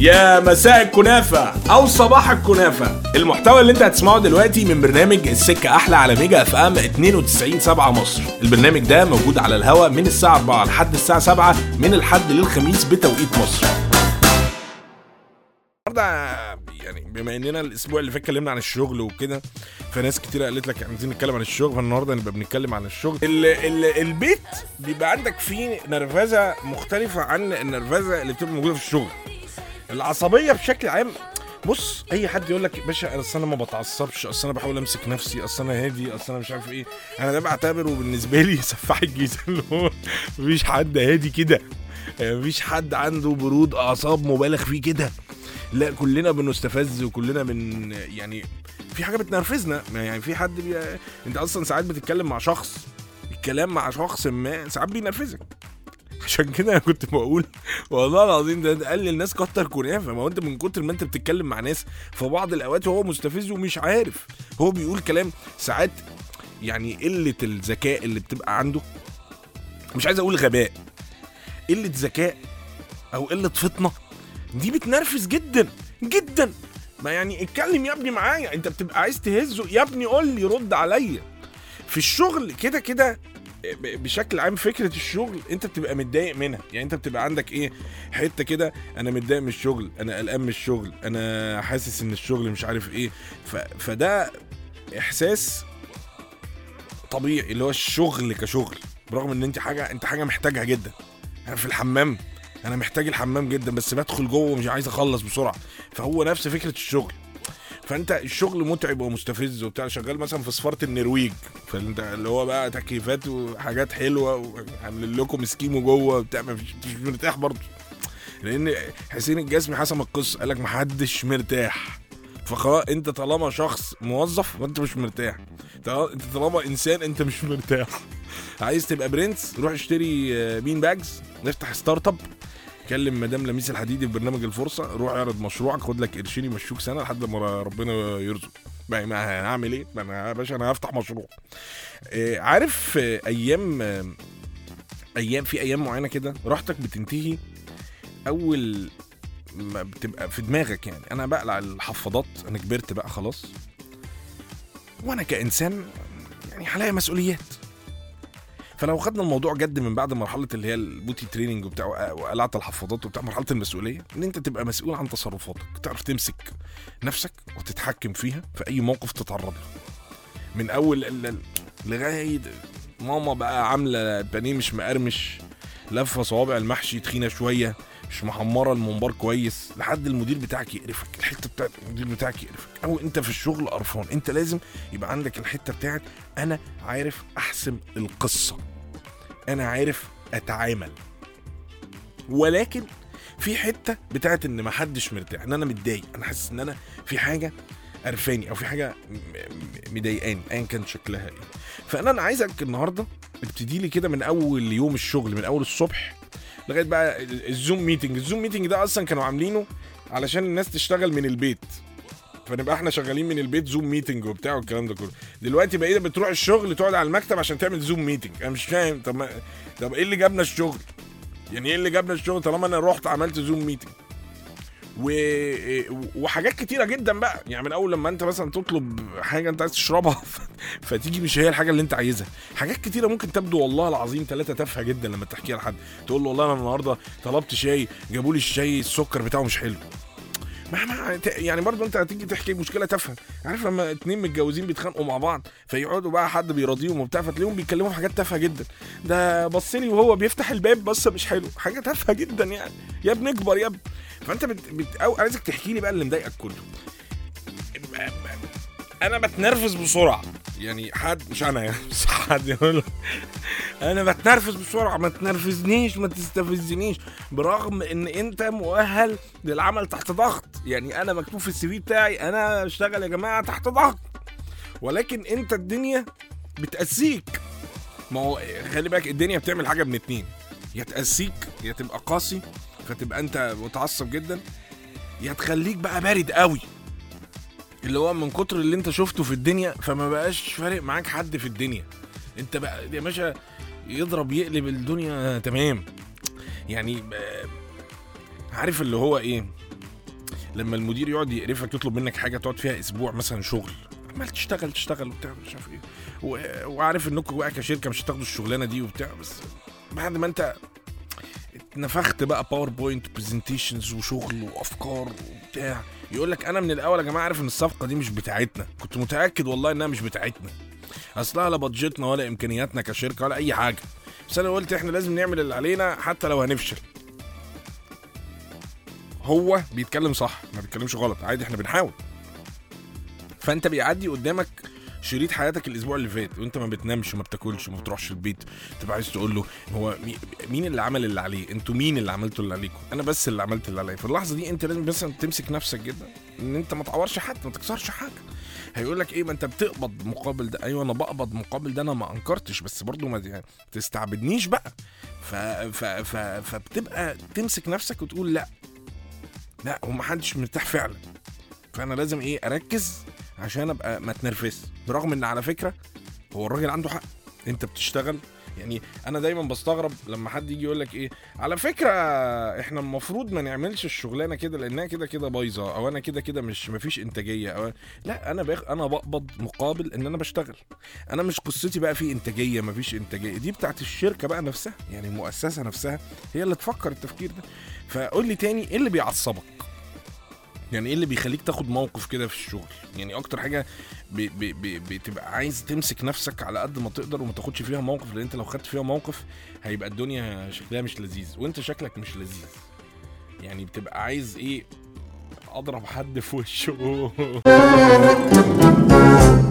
يا مساء الكنافة أو صباح الكنافة. المحتوى اللي انت هتسمعه دلوقتي من برنامج السكة أحلى على ميجا أف أم 92 7 مصر. البرنامج ده موجود على الهوا من الساعة 4 لحد الساعة 7 من الحد للخميس بتوقيت مصر. النهارده يعني بما إننا الأسبوع اللي فات اتكلمنا عن الشغل وكده فناس كتير قالت لك عايزين نتكلم عن الشغل فالنهاردة نبقى بنتكلم عن الشغل. ال ال البيت بيبقى عندك فيه نرفزة مختلفة عن النرفزة اللي بتبقى موجودة في الشغل. العصبية بشكل عام بص أي حد يقول لك باشا أصل أنا ما بتعصبش أصل أنا بحاول أمسك نفسي أصل أنا هادي أصل أنا مش عارف إيه. أنا ده بعتبره بالنسبة لي سفاح الجيزة اللي هو مفيش حد هادي كده. مفيش حد عنده برود أعصاب مبالغ فيه كده. لا كلنا بنستفز وكلنا بن يعني في حاجة بتنرفزنا. يعني في حد بي... أنت أصلا ساعات بتتكلم مع شخص الكلام مع شخص ما ساعات بينرفزك. عشان كده أنا كنت بقول والله العظيم ده قال للناس كتر كنافة. ما هو انت من كتر ما انت بتتكلم مع ناس في بعض الأوقات هو مستفز ومش عارف. هو بيقول كلام ساعات يعني قلة الذكاء اللي بتبقى عنده. مش عايز أقول غباء. قلة ذكاء أو قلة فطنة دي بتنرفز جدا جدا. ما يعني اتكلم يا ابني معايا. انت بتبقى عايز تهزه. يا ابني قول لي رد عليا. في الشغل كده كده بشكل عام فكرة الشغل انت بتبقى متضايق منها. يعني انت بتبقى عندك إيه حتة كده أنا متضايق من الشغل أنا قلقان من الشغل أنا حاسس ان الشغل مش عارف إيه. ف... فده احساس طبيعي اللي هو الشغل كشغل. برغم ان انت حاجة انت حاجة محتاجها جدا. أنا في الحمام أنا محتاج الحمام جدا بس بدخل جوه ومش عايز اخلص بسرعة. فهو نفس فكرة الشغل. فانت الشغل متعب ومستفز وبتاع. شغال مثلا في سفاره النرويج. فانت اللي هو بقى تكييفات وحاجات حلوة وعاملين لكم سكيمو جوه وبتاع. مش مرتاح برضه. لأن حسين الجسمي حسم القصة. قال لك محدش مرتاح. فخلاص انت طالما شخص موظف فانت مش مرتاح. انت طالما انسان انت مش مرتاح. عايز تبقى برنس روح اشتري bean bags نفتح startup كلم مدام لميس الحديدي في برنامج الفرصة. روح اعرض مشروعك خد لك قرشين يمشوك سنة لحد ما ربنا يرزق. بقى ما هعمل إيه؟ ما أنا يا باشا أنا هفتح مشروع. آه عارف آه أيام آه أيام في أيام معينة كده راحتك بتنتهي أول ما بتبقى في دماغك يعني. أنا بقلع الحفاضات أنا كبرت بقى خلاص. وأنا كإنسان يعني عليا مسؤوليات. فلو خدنا الموضوع جد من بعد مرحلة اللي هي ال potty training وبتاع وقلعت الحفاضات وبتاع مرحلة المسؤولية إن أنت تبقى مسؤول عن تصرفاتك تعرف تمسك نفسك وتتحكم فيها في أي موقف تتعرض له. من أول لغاية ماما بقى عاملة بانيه مش مقرمش لفة صوابع المحشي تخينة شوية مش محمرة الممبار كويس لحد المدير بتاعك يقرفك الحتة بتاعت المدير بتاعك يقرفك. أو أنت في الشغل قرفان أنت لازم يبقى عندك الحتة بتاعت أنا عارف أحسم القصة أنا عارف أتعامل. ولكن في حتة بتاعت إن محدش مرتاح إن أنا متضايق أنا حاسس إن أنا في حاجة قرفاني أو في حاجة مضايقاني ايا كان شكلها إيه. فأنا أنا عايزك النهارده ابتدي لي كده من أول يوم الشغل من أول الصبح لغاية بقى ال Zoom meeting. ال Zoom meeting ده أصلا كانوا عاملينه علشان الناس تشتغل من البيت. فنبقى إحنا شغالين من البيت Zoom meeting وبتاع والكلام ده كله. دلوقتي بقينا بتروح الشغل تقعد على المكتب عشان تعمل Zoom meeting. أنا مش فاهم طب ما... طب إيه اللي جابنا الشغل؟ يعني إيه اللي جابنا الشغل طالما أنا رحت عملت Zoom meeting؟ و... وحاجات كتيرة جدا بقى. يعني من أول لما أنت مثلا تطلب حاجة أنت عايز تشربها فتيجي مش هي الحاجة اللي أنت عايزها. حاجات كتيرة ممكن تبدو والله العظيم ثلاثة تافهة جدا لما تحكيها لحد. تقول له والله أنا النهارده طلبت شاي جابوا لي الشاي السكر بتاعه مش حلو. مهما يعني برضه انت هتيجي تحكي مشكلة تافهة. عارف لما اتنين متجوزين بيتخانقوا مع بعض فيقعدوا بقى حد بيراضيهم وبتاع فتلاقيهم بيتكلموا في حاجات تافهة جدا. ده بص لي وهو بيفتح الباب بص مش حلو. حاجة تافهة جدا يعني. يا ابني اكبر يا ابني. فانت بت... بت... أو عايزك تحكي لي بقى اللي مضايقك كله. أنا بتنرفز بسرعة. يعني حد مش أنا يعني بس حد يقول أنا بتنرفز بسرعة ما تنرفزنيش ما تستفزنيش. برغم إن أنت مؤهل للعمل تحت ضغط. يعني أنا مكتوب في السي في بتاعي أنا أشتغل يا جماعة تحت ضغط. ولكن أنت الدنيا بتأسيك ما هو خلي بالك الدنيا بتعمل حاجة من اتنين. يا تأسيك يا تبقى قاسي فتبقى أنت متعصب جدا. يا تخليك بقى بارد قوي. اللي هو من كتر اللي انت شفته في الدنيا فما بقاش فارق معاك حد في الدنيا. انت بقى يا باشا يضرب يقلب الدنيا تمام. يعني عارف اللي هو إيه؟ لما المدير يقعد يقرفك يطلب منك حاجة تقعد فيها أسبوع مثلا شغل. عمال تشتغل تشتغل وبتاع مش عارف إيه. وعارف انكم بقى كشركة مش هتاخدوا الشغلانة دي وبتاع بس بعد ما انت اتنفخت بقى PowerPoint presentations وشغل وأفكار وبتاع. يقول لك أنا من الأول يا جماعة عارف إن الصفقة دي مش بتاعتنا. كنت متأكد والله إنها مش بتاعتنا. اصلها لا budget نا ولا إمكانياتنا كشركة ولا أي حاجة. بس أنا قلت إحنا لازم نعمل اللي علينا حتى لو هنفشل. هو بيتكلم صح ما بيتكلمش غلط. عادي إحنا بنحاول. فأنت بيعدي قدامك شريط حياتك الأسبوع اللي فات وأنت ما بتنامش وما بتاكلش وما بتروحش البيت تبقى عايز تقول له هو مي- مين اللي عمل اللي عليه؟ أنتوا مين اللي عملتوا اللي عليكم؟ أنا بس اللي عملت اللي عليا. في اللحظة دي أنت لازم مثلا تمسك نفسك جدا إن أنت ما تعورش حد ما تكسرش حاجة. هيقول لك إيه؟ ما أنت بتقبض مقابل ده. أيوه أنا بقبض مقابل ده أنا ما أنكرتش بس برضو ما يعني تستعبدنيش بقى. ف... ف... ف... فبتبقى تمسك نفسك وتقول لا. لا ومحدش مرتاح فعلا. فأنا لازم إيه؟ أركز عشان أبقى ما اتنرفزش برغم إن على فكرة هو الراجل عنده حق. أنت بتشتغل. يعني أنا دايما بستغرب لما حد يجي يقول لك إيه. على فكرة إحنا المفروض ما نعملش الشغلانة كده لأنها كده كده بايظة أو أنا كده كده مش مفيش إنتاجية أو لا أنا باخ أنا بقبض مقابل إن أنا بشتغل. أنا مش قصتي بقى في إنتاجية مفيش إنتاجية. دي بتاعت الشركة بقى نفسها يعني المؤسسة نفسها هي اللي تفكر التفكير ده. فقول لي تاني إيه اللي بيعصبك؟ يعني إيه اللي بيخليك تاخد موقف كده في الشغل؟ يعني أكتر حاجة بي بي بي بتبقى عايز تمسك نفسك على قد ما تقدر وما تاخدش فيها موقف لأن أنت لو خدت فيها موقف هيبقى الدنيا شكلها مش لذيذ وأنت شكلك مش لذيذ. يعني بتبقى عايز إيه؟ أضرب حد في وشه.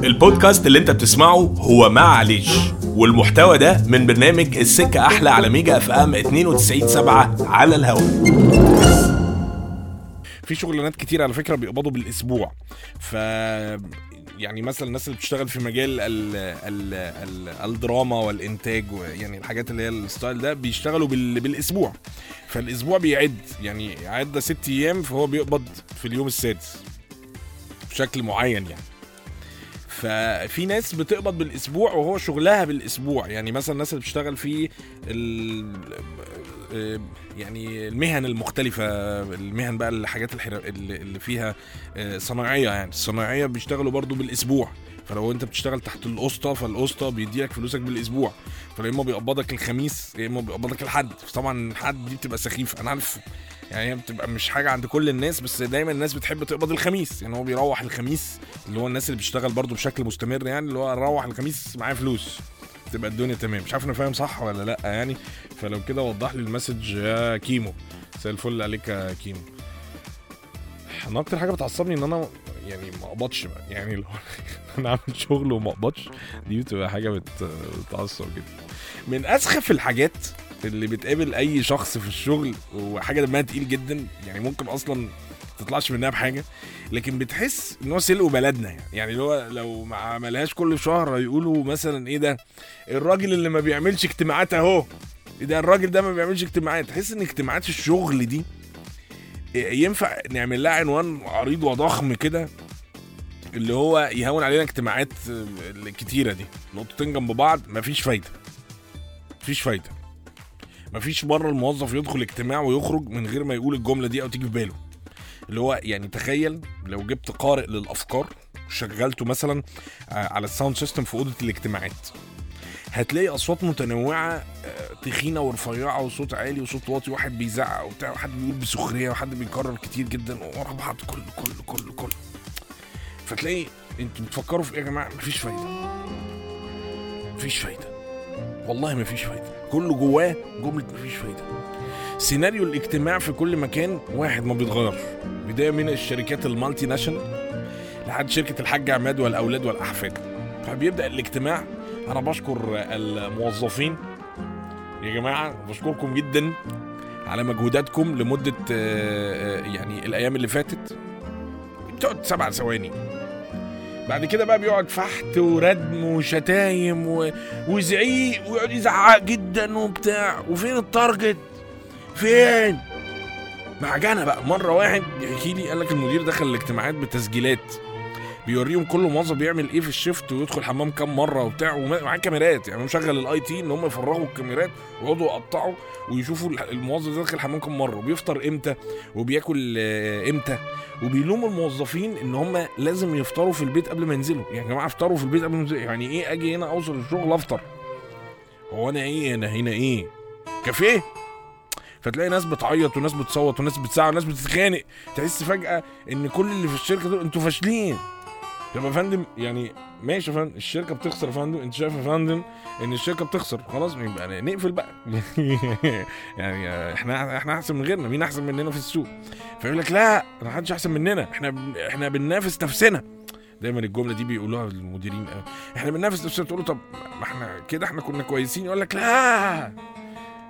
البودكاست اللي أنت بتسمعه هو معلش والمحتوى ده من برنامج السكة أحلى على ميجا FM 92.7 على الهواء في شغلانات كتير على فكرة بيقبضوا بالأسبوع. ف يعني مثلا الناس اللي بتشتغل في مجال ال ال ال الدراما والإنتاج يعني الحاجات اللي هي الستايل ده بيشتغلوا بال بالأسبوع. فالأسبوع بيعد. يعني عدى ست أيام فهو بيقبض في اليوم السادس. بشكل معين يعني. ففي ناس بتقبض بالأسبوع وهو شغلها بالأسبوع. يعني مثلا الناس اللي بتشتغل في يعني المهن المختلفة المهن بقى الحاجات. اللي فيها آه، صناعية يعني. الصناعية بيشتغلوا برضو بالأسبوع. فلو انت بتشتغل تحت القسطة فالقسطة بيديلك فلوسك بالأسبوع. فيا إما بيقبضك الخميس يا إما بيقبضك الحد. طبعا الحد دي بتبقى سخيفة أنا عارف. يعني هي بتبقى مش حاجة عند كل الناس بس دايما الناس بتحب تقبض الخميس. يعني هو بيروح الخميس اللي هو الناس اللي بتشتغل برضو بشكل مستمر يعني اللي هو روح الخميس معاه فلوس. تبقى الدنيا تمام. مش عارف أنا فاهم صح ولا لأ يعني. فلو كده وضح لي ال message يا كيمو. زي الفل عليك يا كيمو. أنا أكتر حاجة بتعصبني إن أنا يعني ما أقبضش بقى. يعني لو أنا عامل شغل وما أقبضش. دي بتبقى حاجة بت- بتعصب جدا. من أسخف الحاجات اللي بتقابل أي شخص في الشغل وحاجة دمها تقيل جدا يعني ممكن أصلا تطلعش منها بحاجة. لكن بتحس إن هو سلق بلدنا يعني. يعني اللي هو لو ما عملهاش كل شهر يقولوا مثلا إيه ده؟ الراجل اللي ما بيعملش اجتماعات أهو. إيه ده؟ الراجل ده ما بيعملش اجتماعات. تحس إن اجتماعات الشغل دي ينفع نعمل لها عنوان عريض وضخم كده اللي هو يهون علينا اجتماعات الكتيره دي. نقطتين جنب بعض مفيش فايدة. مفيش فايدة. مفيش مرة الموظف يدخل اجتماع ويخرج من غير ما يقول الجملة دي أو تيجي في باله. اللي هو يعني تخيل لو جبت قارئ للأفكار وشغلته مثلا آه، على ال sound system في أوضة الاجتماعات. هتلاقي أصوات متنوعة آه، تخينة ورفيعة وصوت عالي وصوت واطي واحد بيزعق وبتاع وحد بيقول بسخرية وحد بيكرر كتير جدا ورا بعض كله كله كله كله. فتلاقي أنتوا بتفكروا في إيه يا جماعة؟ مفيش فايدة. مفيش فايدة. والله مفيش فايدة. كله جواه جملة مفيش فايدة. سيناريو الاجتماع في كل مكان واحد ما بيتغيرش. بداية من الشركات المالتي ناشونال لحد شركة الحاج عماد والأولاد والأحفاد. فبيبدأ الاجتماع. أنا بشكر الموظفين. يا جماعة بشكركم جدا على مجهوداتكم لمدة آه، آه، يعني الأيام اللي فاتت. بتقعد سبع ثواني. بعد كده بقى بيقعد فحت وردم وشتايم. وزعيق ويقعد يزعق جدا وبتاع. وفين ال target فين؟ معجنة بقى. مرة واحد يحكي لي قال لك المدير دخل الاجتماعات بتسجيلات بيوريهم كل موظف بيعمل إيه في ال shift ويدخل حمام كام مرة وبتاع ومعاه كاميرات. يعني مشغل ال IT إن هم يفرغوا الكاميرات ويقعدوا يقطعوا ويشوفوا الموظف ده داخل حمام كام مرة. وبيفطر إمتى؟ وبياكل آه، إمتى؟ وبيلوموا الموظفين إن هم لازم يفطروا في البيت قبل ما ينزلوا. يعني يا جماعة افطروا في البيت قبل ما ينزلوا. يعني إيه أجي هنا أوصل الشغل أفطر؟ هو أنا إيه أنا هنا إيه؟ كافيه؟ فتلاقي ناس بتعيط وناس بتصوت وناس بتزعق وناس بتتخانق. تحس فجأة إن كل اللي في الشركة دول أنتوا فاشلين. طب يا فندم يعني ماشي يا فندم الشركة بتخسر يا فندم أنت شايف يا فندم إن الشركة بتخسر؟ خلاص يبقى نقفل بقى. يعني إحنا إحنا أحسن من غيرنا مين أحسن مننا في السوق؟ فيقول لك لا ما حدش أحسن مننا إحنا إحنا بننافس نفسنا. دايما الجملة دي بيقولوها المديرين. إحنا بننافس نفسنا تقول له طب ما إحنا كده إحنا كنا كويسين؟ يقول لك لا.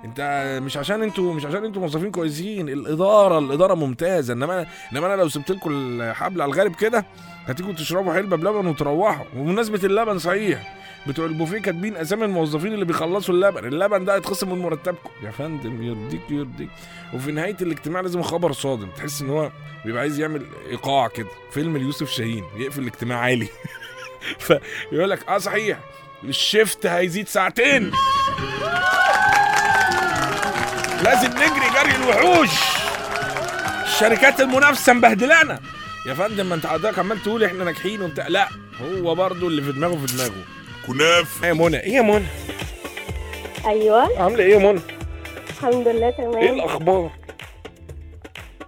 انت مش عشان أنتوا مش عشان أنتوا موظفين كويسين الاداره الإدارة ممتازة. انما انما أنا لو سبت لكم الحبل على الغارب كده هتيجوا تشربوا حلبة بلبن وتروحوا. وبمناسبة اللبن صحيح بتوع البوفيه كاتبين أسامي الموظفين اللي بيخلصوا اللبن. اللبن ده هيتخصم من مرتبكم. يا فندم يرضيك يرضيك. وفي نهاية الاجتماع لازم خبر صادم. تحس إن هو بيبقى عايز يعمل إيقاع كده. فيلم ليوسف شاهين يقفل الاجتماع عالي. فيقول لك آه صحيح. الشيفت هيزيد ساعتين. لازم نجري جري الوحوش. الشركات المنافسة مبهدلانا. يا فندم ما انت حضرتك عمال تقول إحنا ناجحين وبتاع. لا هو برضو اللي في دماغه في دماغه. كناف إيه يا منى. إيه يا منى. أيوه. عاملة إيه يا منى؟ الحمد لله إيه تمام الأخبار؟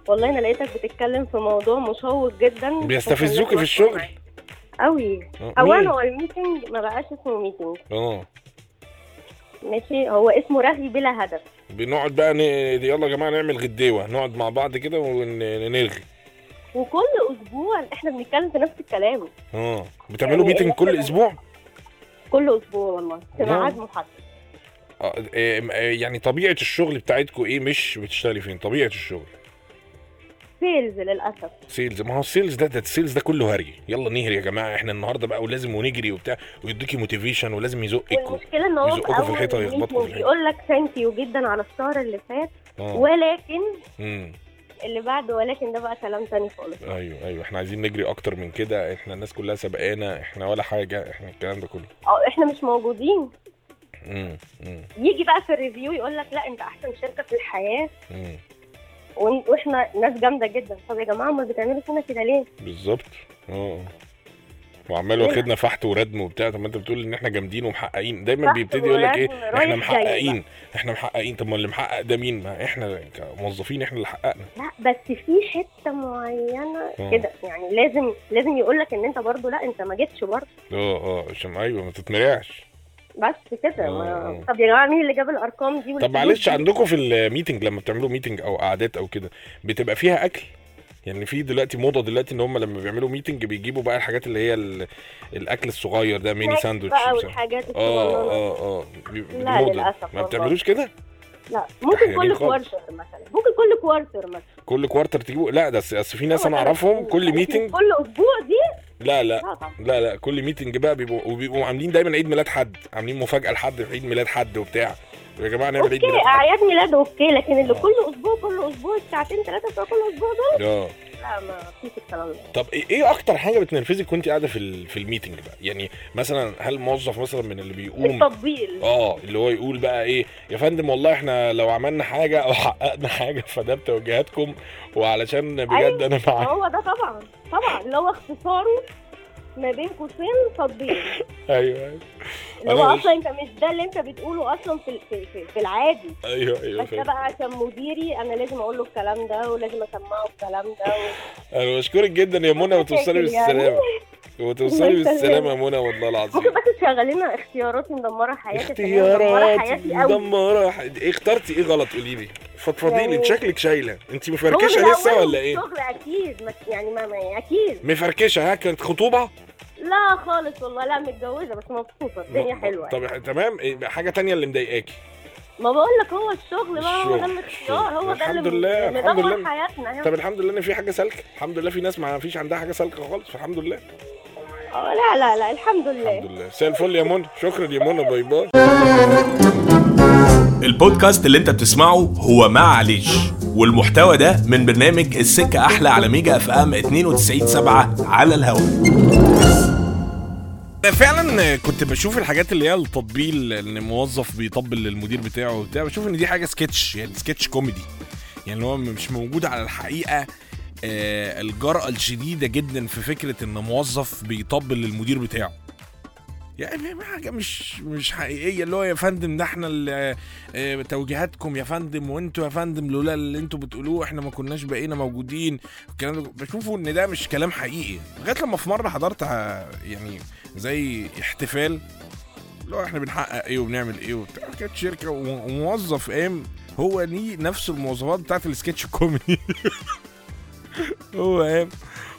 والله أنا لقيتك بتتكلم في موضوع مشوق جدا. بيستفزوكي في الشغل؟ قوي آه، اولا؟ هو ال meeting ما بقاش اسمه meeting آه. ماشي هو اسمه رغي بلا هدف. بنقعد بقى ن... يلا يا جماعة نعمل غديوة نقعد مع بعض كده ونرغي وكل أسبوع إحنا بنتكلم في نفس الكلام. آه بتعملوا meeting كل أسبوع؟ كل أسبوع والله في نعم. ميعاد محدد. آه، آه، آه، يعني طبيعة الشغل بتاعتكم إيه؟ مش بتشتغلي فين طبيعة الشغل. sales للأسف. sales ما هو ال sales ده ده ال sales ده كله هري. يلا نهري يا جماعة إحنا النهارده بقى ولازم ونجري وبتاع ويديكي motivation ولازم يزقك والمشكلة إن هو في الحيطة ويخبطوا في الحيطة. يقول لك thank you جدا على الشهر اللي فات آه. ولكن امم اللي بعد ولكن ده بقى كلام تاني خالص. أيوه أيوه. إحنا عايزين نجري أكتر من كده. إحنا الناس كلها سبقانا إحنا ولا حاجة إحنا الكلام ده كله. آه إحنا مش موجودين. امم امم يجي بقى في الريفيو يقول لك لا انت أحسن شركة في الحياة. وإن- وإحنا ناس جامدة جدا. طب يا جماعة أمال بتعملوا فينا كده ليه؟ بالظبط. آه. وعمال واخدنا فحت وردم وبتاع. طب ما أنت بتقول إن إحنا جامدين ومحققين. دايما بيبتدي يقول لك إيه؟ إحنا محققين. إحنا محققين. طب ما اللي محقق ده مين؟ ما إحنا كموظفين إحنا اللي حققنا. لا بس في حتة معينة آه. كده. يعني لازم لازم يقول لك إن أنت برضو لا أنت ما جيتش برضه. آه آه عشان أيوه ما تتمرعش. بس كده. ما... طب يا جماعة مين اللي جاب الأرقام دي طب معلش؟ عندكم في ال meeting لما بتعملوا meeting أو قعدات أو كده بتبقى فيها أكل يعني في دلوقتي موضة دلوقتي إن هم لما بيعملوا meeting بيجيبوا بقى الحاجات اللي هي ال- الأكل الصغير ده ميني ساندوتش بقى. والحاجات آه آه آه. للأسف ما. بتعملوش كده لا ممكن كل. quarter مثلا ممكن كل quarter مثلا كل quarter تجيبوا لا ده أصل في ناس أنا أعرفهم كل meeting كل أسبوع دي لا لا لا لا كل meeting بقى بيبقوا وبيبقوا عاملين دايما عيد ميلاد حد عاملين مفاجأة لحد في عيد ميلاد حد وبتاع. يا جماعة نعمل عيد okay ميلاد حد. أعياد ميلاد okay لكن اللي. كل أسبوع كل أسبوع ساعتين ثلاثة بتوع كل أسبوع دول؟ آه. لا ما فيش الكلام ده. طب إيه إيه أكتر حاجة بتنرفزك وأنت قاعدة في في ال meeting بقى؟ يعني مثلا هل موظف مثلا من اللي بيقوم؟ التطبيل. آه اللي هو يقول بقى إيه يا فندم والله إحنا لو عملنا حاجة أو حققنا حاجة فده بتوجيهاتكم وعلشان بجد أيوة. أنا معاك هو ده طبعا طبعا اللي هو اختصاره ما بين قوسين تطبيل أيوه أيوه اللي هو أصلا انت مش ده اللي أنت بتقوله أصلا في في, في, في العادي أيوه أيوه بس. بقى عشان مديري أنا لازم أقول له الكلام ده ولازم أسمعه الكلام ده و... أنا بشكرك جدا يا منى وتوصلي يعني. بالسلامة وتوصلي. بالسلامة يا منى والله العظيم. ممكن بس تشغلي لنا اختياراتي مدمرة حياتي اختيارات حياتي قوي مدمرة ح- إيه اخترتي إيه غلط؟ قولي لي. فضفضي لي يعني- انت شكلك شايلة. انت مفركشه لسه ولا إيه؟ الشغل أكيد يعني ما ما- أكيد. مفركشه ها؟ كانت خطوبة؟ لا خالص والله لا متجوزة بس مبسوطة الدنيا حلوة. يعني. طب تمام إيه حاجة تانية اللي مضايقاكي؟ ما بقول لك هو الشغل بقى هو ده الاختيار. هو ده الحمد اللي لله، الحمد لله. حياتنا طب الحمد لله إن في حاجة سالكة. الحمد لله في ناس ما فيش عندها حاجة سالكة خالص فالحمد لله. آه، لا لا لا الحمد لله. الحمد لله. مساء الفل يا منى. شكرا يا منى. bye bye. البودكاست اللي انت بتسمعه هو معلش والمحتوى ده من برنامج السكة أحلى على ميجا FM 92.7 على الهواء فعلا كنت بشوف الحاجات اللي هي التطبيل ان موظف بيطبل للمدير بتاعه وبتاع بشوف إن دي حاجة سكتش يعني سكتش كوميدي. يعني اللي هو مش موجود على الحقيقة. الجرأة الشديدة جدا في فكرة إن موظف بيطبل للمدير بتاعه. يعني ما حاجة مش مش حقيقية اللي هو يا فندم ده إحنا اللي آه، توجيهاتكم يا فندم وإنتوا يا فندم لولا اللي إنتوا بتقولوه إحنا ما كناش بقينا موجودين الكلام ده. بشوفه إن ده مش كلام حقيقي. لغاية لما في مرة حضرت يعني زي احتفال اللي هو إحنا بنحقق إيه وبنعمل إيه وبتاع كانت شركة و- وموظف قام هو ليه نفس المواصفات بتاعت السكتش الكوميدي. هو قام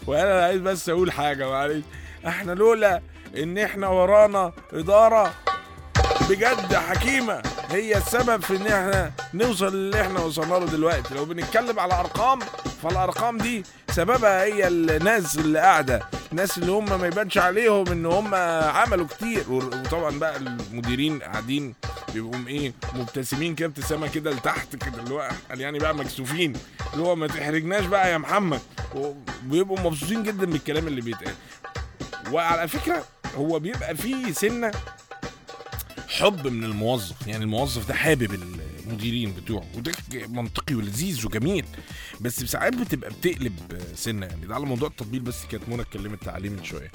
وأنا عايز بس أقول حاجة معلش. إحنا لولا إن إحنا ورانا إدارة بجد حكيمة هي السبب في إن إحنا نوصل اللي إحنا وصلنا له دلوقتي. لو بنتكلم على ارقام فالأرقام دي سببها هي الناس اللي قاعدة الناس اللي هم ما يبانش عليهم إن هم عملوا كتير. وطبعا بقى المديرين قاعدين بيبقوا إيه مبتسمين كده ابتسامة كده لتحت كده اللي هو قال يعني بقى مكسوفين. اللي هو ما تحرجناش بقى يا محمد. وبيبقوا مبسوطين جدا بالكلام اللي بيتقال. وعلى فكرة هو بيبقى فيه سنة حب من الموظف. يعني الموظف ده حابب المديرين بتوعه. وده منطقي ولذيذ وجميل. بس ساعات بتبقى بتقلب سنة. يعني ده على موضوع التطبيل بس كانت منى اتكلمت عليه من شوية.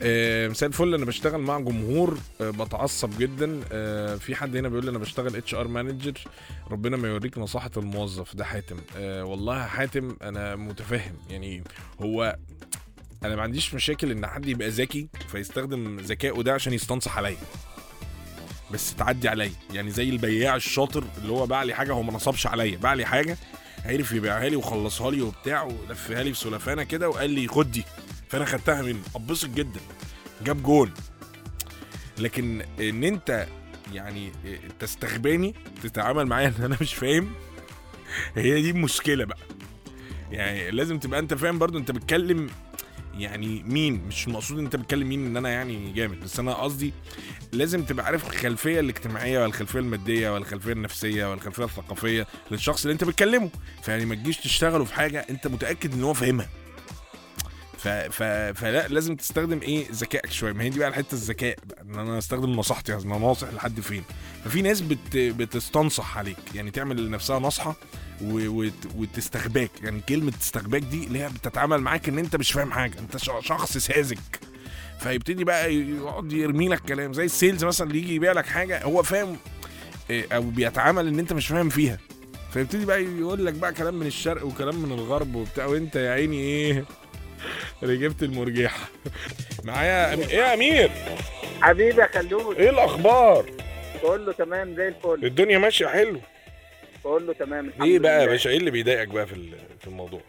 آه، مساء الفل. أنا بشتغل مع جمهور آه، بتعصب جدا. آه، في حد هنا بيقول لي أنا بشتغل HR manager ربنا ما يوريك نصاحه الموظف. ده حاتم. آه، والله حاتم أنا متفهم. يعني هو أنا ما عنديش مشاكل إن حد يبقى ذكي فيستخدم ذكائه ده عشان يستنصح عليا. بس تعدي عليا. يعني زي البياع الشاطر اللي هو باع لي حاجة هو ما نصبش عليا. باع لي حاجة عرف يبيعها لي وخلصها لي وبتاع ولفها لي في سلفانه كده وقال لي خد دي. فأنا خدتها منه. أتبسط جدا. جاب جول لكن إن أنت يعني تستغباني تتعامل معايا إن أنا مش فاهم هي دي المشكلة بقى. يعني لازم تبقى أنت فاهم برضو. أنت بتكلم يعني مين مش المقصود إن أنت بتكلم مين إن أنا يعني جامد بس أنا قصدي لازم تبقى عارف الخلفية الاجتماعية والخلفية المادية والخلفية النفسية والخلفية الثقافية للشخص اللي أنت بتكلمه. فيعني ما تجيش تشتغله في حاجة أنت متأكد إن هو فاهمها. ف... ف... فلا لازم تستخدم إيه ذكائك شوية. ما هي دي بقى الحتة الذكاء إن أنا أستخدم نصيحتي أنا ناصح لحد فين؟ ففي ناس بت... بتستنصح عليك. يعني تعمل لنفسها نصحة و... وت... وتستغباك. يعني كلمة تستغباك دي اللي هي بتتعامل معاك إن أنت مش فاهم حاجة. أنت. شخص ساذج. فيبتدي بقى يقعد يرمي لك كلام. زي السيلز مثلا اللي يجي يبيع لك حاجة هو فاهم إيه، أو بيتعامل إن أنت مش فاهم فيها. فيبتدي بقى يقول لك بقى كلام من الشرق وكلام من الغرب وبتاع. وأنت يا عيني إيه؟ رجبت المرجحه معايا. إيه يا أمير؟ حبيبي يا خلود إيه الأخبار؟ بقول له تمام زي الفل. الدنيا ماشية حلو. بقول له تمام الحمد إيه بقى يا. باشا؟ إيه اللي بيضايقك بقى في في الموضوع؟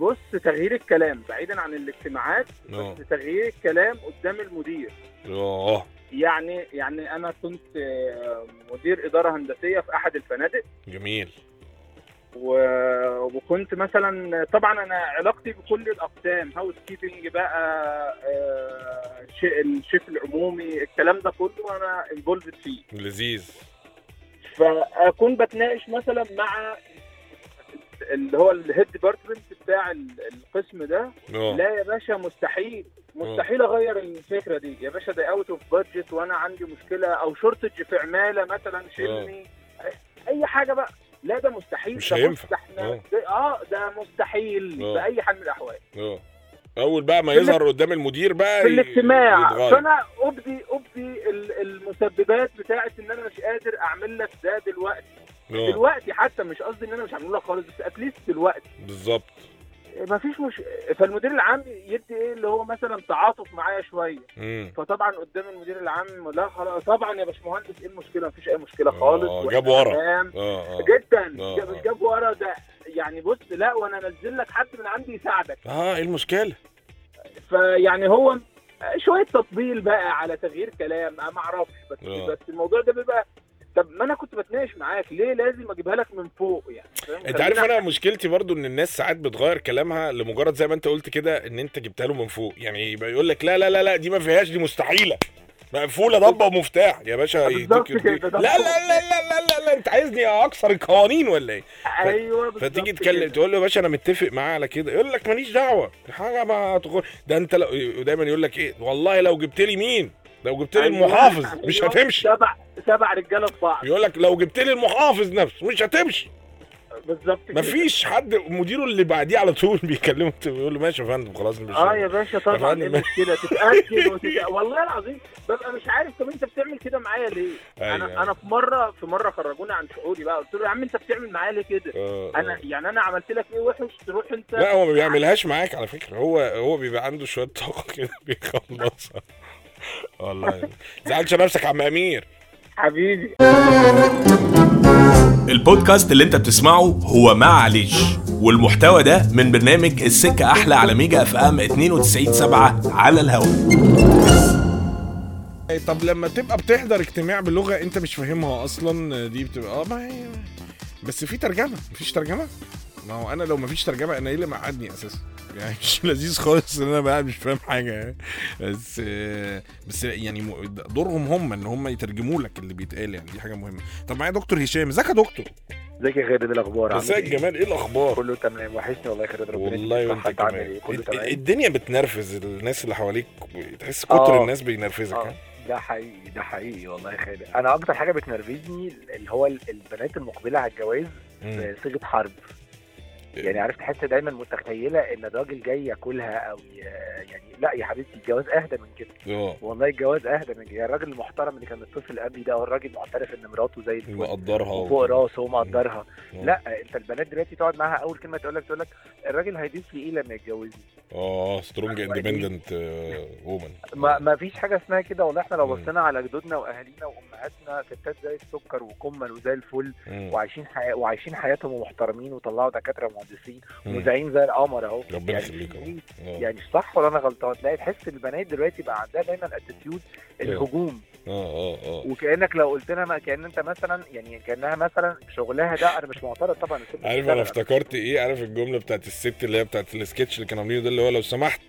بص تغيير الكلام بعيدا عن الاجتماعات آه. بس تغيير الكلام قدام المدير. آه. يعني يعني أنا كنت آه، مدير إدارة هندسية في أحد الفنادق. جميل. و- وكنت مثلا طبعا أنا علاقتي بكل الأقسام housekeeping بقى آه، chief العمومي الكلام ده كله أنا involved فيه. لذيذ. فأكون بتناقش مثلا مع اللي هو ال head department بتاع ال- القسم ده. آه. لا يا باشا مستحيل. مستحيل أغير الفكرة دي. يا باشا ده out of budget وأنا عندي مشكلة أو shortage في عمالة مثلا شيلني. أي حاجة بقى. لا ده مستحيل. مش هينفع. آه. آه ده مستحيل آه. بأي حال من الأحوال. أول بقى ما يظهر قدام المدير بقى في الاجتماع. فأنا ابدي أبدي ال- المسببات بتاعت إن أنا مش قادر أعمل لك ده دلوقتي. آه. دلوقتي حتى مش قصدي إن أنا مش هعمله لك خالص بس at least دلوقتي. بالظبط. ما فيش مش فالمدير العام يدي إيه؟ اللي هو مثلا تعاطف معايا شوية. فطبعا قدام المدير العام لا خلاص. طبعا يا باشمهندس إيه المشكلة؟ مفيش أي مشكلة خالص آه، وإحنا جاب ورا. جدا. آه، آه. مش جاب ورا ده. يعني بص لا وأنا أنزل لك حد من عندي يساعدك آه إيه المشكلة فيعني هو شوية تطبيل بقى على تغيير كلام ما أعرفش بس آه. بس الموضوع ده بيبقى طب ما أنا كنت بتناقش معاك ليه لازم أجيبها لك من فوق يعني؟ أنت عارف أنا مشكلتي برضو إن الناس ساعات بتغير كلامها لمجرد زي ما أنت قلت كده إن أنت جبتها له من فوق يعني يبقى يقول لك لا لا لا لا دي ما فيهاش دي مستحيلة مقفولة ضبة ومفتاح. يا باشا يديك- لا لا لا لا لا لا, لا انت عايزني أكسر القوانين ولا إيه؟ أيوه بالظبط فتيجي. تكلم تقول له يا باشا أنا متفق معاه على كده. يقول لك ماليش دعوة حاجة ما تخل... ده أنت لو... ودايما يقول لك إيه والله لو جبت لي مين؟ لو جبت لي أيوة، المحافظ مش أيوة، هتمشي. سبع سبع رجالة في بعض. يقول لك لو جبت لي المحافظ نفسه مش هتمشي. بالظبط كده. مفيش حد مديره اللي بعديه على طول بيكلمه بيقول له ماشي يا فندم خلاص مش آه يا باشا طبعا. إيه المشكلة تتأكد. والله العظيم ببقى مش عارف طب انت بتعمل كده معايا ليه؟ أيوة. أنا أنا في مرة في مرة خرجوني عن شعوري بقى قلت له يا عم انت بتعمل معايا ليه كده؟ آه، أنا. يعني أنا عملت لك إيه وحش تروح انت لا هو ما بيعملهاش معاك على فكرة هو هو بيبقى عنده شوية طاقة كده بيخلصها والله زعلش نفسك يا عم أمير حبيبي. البودكاست اللي انت بتسمعه هو معلش والمحتوى ده من برنامج السكة أحلى على ميجا أف أم 92.7 على الهواء طب لما تبقى بتحضر اجتماع بلغة انت مش فاهمها أصلا دي بتبقى آه ما هي بس في ترجمة مفيش ترجمة؟ ما هو أنا لو مفيش ترجمة أنا إيه اللي مقعدني أساسا؟ يعني مش لذيذ خالص إن أنا بقى مش فاهم حاجة يعني. بس بس يعني دورهم هم إن هم يترجموا لك اللي بيتقال يعني دي حاجة مهمة. طب معايا دكتور هشام إزيك يا دكتور؟ إزيك يا خالد؟ إيه الأخبار؟ عامل إزيك إيه؟ جمال إيه الأخبار؟ كله تمام. وحشني والله يا خالد ربنا والله وأنت عامل كمان. كله تمام. الدنيا بتنرفز الناس اللي حواليك تحس كتر آه. الناس بينرفزك آه، ها؟ ده حقيقي ده حقيقي والله يا خالد. أنا أكتر حاجة بتنرفزني اللي هو ال- البنات المقبلة على الجواز مم. بصيغه حرب. يعني عارف تحس دايما متخيلة إن الراجل جاي ياكلها أو. يعني لا يا حبيبتي الجواز أهدى من كده. آه. والله الجواز أهدى من كده. يعني الراجل المحترم اللي كان متصل قبلي ده هو الراجل معترف إن مراته زي الفل مقدرها وفوق راسه ومقدرها مم. لا أنت البنات دلوقتي تقعد معاها أول كلمة تقول لك تقول لك الراجل هيضيف لي إيه لما يتجوزني؟ آه strong independent woman ما فيش حاجة اسمها كده. والله إحنا لو. بصينا على جدودنا وأهالينا وأمهاتنا ستات زي السكر وكمل وزي الفل وعايشين حي... وعايشين حياتهم ومحترمين وطلعوا دكاترة مهندسين ومذيعين زي القمر اهو. ربنا يعني يخليك آه يعني صح ولا أنا غلطان؟ تلاقي تحس البنات دلوقتي بقى عندها دايما attitude الهجوم. آه آه وكأنك لو قلت لها كأن أنت مثلا يعني كأنها مثلا شغلها ده أنا مش معترض طبعا. عارف أنا. افتكرت إيه؟ عارف الجملة بتاعت الست اللي هي بتاعت السكتش اللي كانوا عاملينه ده؟ اللي هو لو سمحت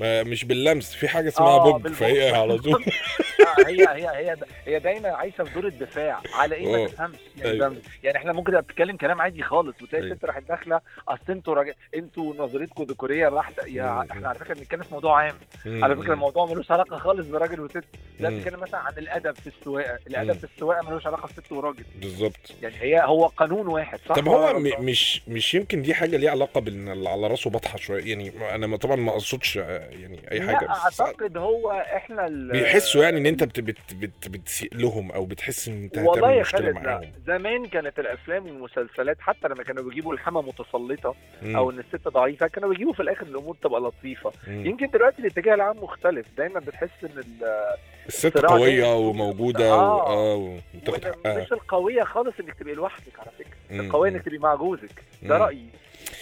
مش باللمس في حاجة اسمها آه، بوج بالبوج. فهي على طول. هي هي هي هي دايما عايشة في دور الدفاع على إيه آه. ما تفهمش يعني, أيوة. يعني إحنا ممكن بتتكلم كلام عادي خالص وتلاقي أيوة. الست راحت داخلة أصل أنتوا أنتوا نظرتكم ذكورية بحته يا. إحنا على فكرة بنتكلم في موضوع عام على فكرة الموضوع ملوش علاقة خالص براجل وست لا مم. بتتكلم مثلا عن الأدب في السواقة. الأدب في السواقة ملوش علاقة بست وراجل بالظبط يعني هي هو قانون واحد صح طب هو م-؟ مش مش يمكن دي حاجة ليها علاقة بان على راسه بطحه شوية يعني أنا طبعا ما أقصدش آه، يعني أي حاجة لا بس أعتقد هو إحنا ال- بيحسوا يعني إن انت بت بت بت بتسيء لهم أو بتحس ان انت والله يا خالد لا زمان كانت الافلام والمسلسلات حتى لما كانوا بيجيبوا الحما متسلطة مم. أو ان الست ضعيفة كانوا بيجيبوا في الآخر الأمور تبقى لطيفة مم. يمكن دلوقتي الاتجاه العام مختلف دايما بتحس إن ال- الست قوية ده- وموجودة آه. آه وتاخد وإن حقها مش القوية خالص إنك تبقي لوحدك على فكرة. القوية إنك تبقي مع جوزك ده. رأيي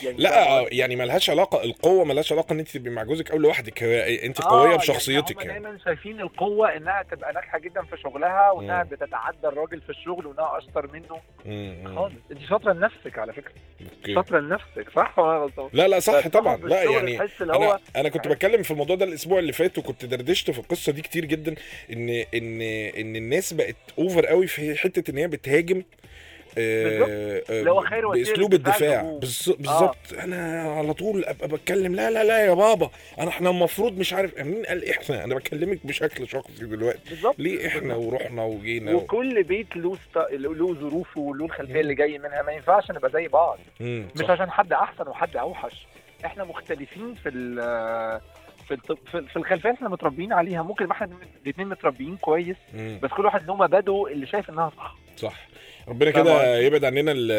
يعني لا؟ يعني ملهاش علاقة القوة ملهاش علاقة إن انت تبقي مع جوزك أو لوحدك انت آه، قويه يعني بشخصيتك هم يعني دايما شايفين القوة إنها تبقى ناجحة جدا في شغلها وإنها مم. بتتعدى الراجل في الشغل وإنها أشطر منه مم،. خالص انت شاطرة لنفسك على فكرة شاطرة لنفسك صح ولا غلطان؟ لا لا صح طبعا لا يعني أنا أنا كنت بتكلم في الموضوع ده الأسبوع اللي فات وكنت دردشت في القصة دي كتير جدا إن إن إن الناس بقت اوفر قوي في حتة إن هي بتهاجم اللي هو خير بأسلوب الدفاع. بالظ- بالظبط. أنا على طول أبقى بتكلم لا لا لا يا بابا. أنا إحنا المفروض مش عارف مين قال إحنا؟ أنا بكلمك بشكل شخصي دلوقتي. بالظبط. ليه إحنا ورحنا وجينا. وكل بيت له ست... له ظروفه وله الخلفية اللي جاي منها. ما ينفعش نبقى زي بعض. مم، مش صح. عشان حد أحسن وحد أوحش. إحنا مختلفين في ال في في في الخلفية إحنا متربيين عليها. ممكن يبقى إحنا الاثنين متربيين كويس. مم. بس كل واحد له مبادئه اللي شايف إنها صح. صح. ربنا كده؟ يبعد عننا ال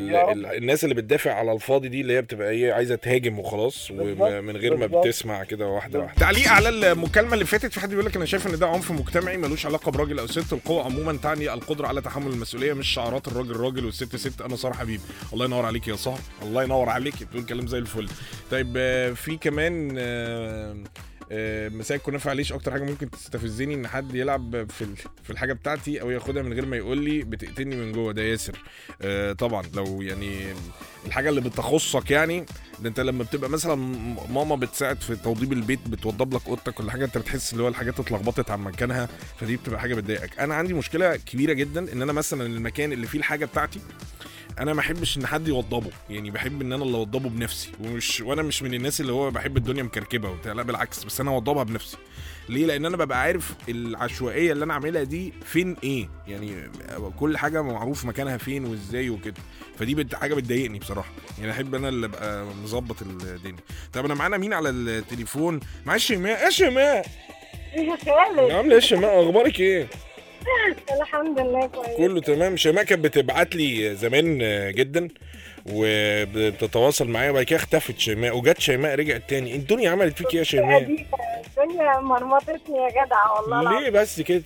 ال يا رب. ال الناس اللي بتدافع على الفاضي دي اللي هي بتبقى إيه عايزة تهاجم وخلاص ومن غير ما. بتسمع كده واحدة واحدة. تعليق على المكالمة اللي فاتت في حد بيقول لك أنا شايف إن ده عنف مجتمعي ملوش علاقة براجل أو ست. القوة عموما تعني القدرة على تحمل المسؤولية مش شعارات الراجل راجل والست ست. أنا ساره حبيب الله ينور عليك يا ساره الله ينور عليك. بتقول كلام زي الفل. طيب آه، في كمان آه، مساء الكنافه عليش أكتر حاجة ممكن تستفزني إن حد يلعب في في الحاجة بتاعتي أو ياخدها من غير ما يقول لي بتقتلني من جوه؟ ده ياسر. آه، طبعا لو يعني الحاجة اللي بتخصك يعني ده أنت لما بتبقى مثلا ماما بتساعد في توضيب البيت بتوضب لك أوضتك ولا حاجة أنت بتحس اللي هو الحاجات اتلخبطت عن مكانها فدي بتبقى حاجة بتضايقك. أنا عندي مشكلة كبيرة جدا إن أنا مثلا المكان اللي فيه الحاجة بتاعتي أنا ما احبش ان حد يوضبه يعني بحب ان أنا اللي اوضبه بنفسي ومش وأنا مش من الناس اللي هو بحب الدنيا مكركبة وبتاع لا بالعكس بس أنا اوضبها بنفسي. ليه؟ لأن أنا ببقى عارف العشوائية اللي أنا عاملها دي فين إيه يعني كل حاجة معروف مكانها فين وازاي وكده فدي بت- حاجة بتضايقني بصراحة يعني احب أنا اللي ابقى مظبط الدنيا. طب انا معانا مين على التليفون؟ معايا شيماء يا شيماء! يا عامله إيه شيماء أخبارك إيه؟ الحمد لله كويس. كله تمام. شيماء كانت بتبعت لي زمان جدا وبتتواصل معايا وبعد كده اختفت شيماء وجت شيماء رجعت تاني. الدنيا عملت فيك إيه يا شيماء؟ الدنيا مرمطتني يا جدع والله العظيم. ليه بس كده؟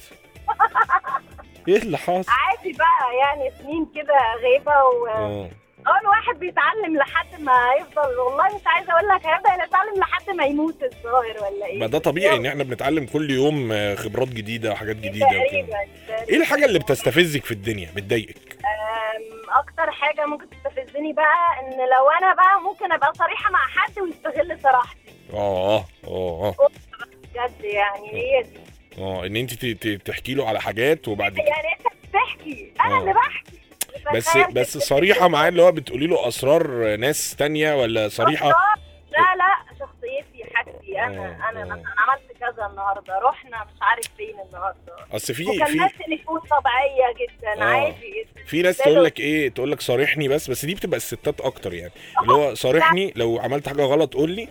إيه اللي حصل؟ عادي بقى يعني سنين كده غيبة و آه. آه الواحد بيتعلم لحد ما يفضل والله مش عايزة أقول لك هيبدا يتعلم لحد ما يموت الظاهر ولا إيه؟ ما ده طبيعي إن إحنا بنتعلم كل يوم آه، خبرات جديدة وحاجات جديدة تقريبا إيه الحاجة اللي بتستفزك في الدنيا بتضايقك؟ أكتر حاجة ممكن تستفزني بقى إن لو أنا بقى ممكن أبقى صريحة مع حد ويستغل صراحتي. آه آه آه. بجد يعني هي دي. آه إن أنت تحكي له على حاجات وبعد يعني أنت بتحكي أنا آه. اللي بحكي. بس بس. صريحة معاه اللي هو بتقولي له أسرار ناس تانية ولا صريحة؟ لا لا شخصيتي حاجتي أنا آه، أنا آه. مثلا عملت كذا النهارده رحنا مش عارف فين النهارده. أصل في في مكالمات تليفون طبيعية جدا آه. عادي جدا. في ناس تقول لك إيه تقول لك صارحني بس بس دي بتبقى الستات أكتر يعني. اللي هو صارحني لو عملت حاجة غلط قول لي.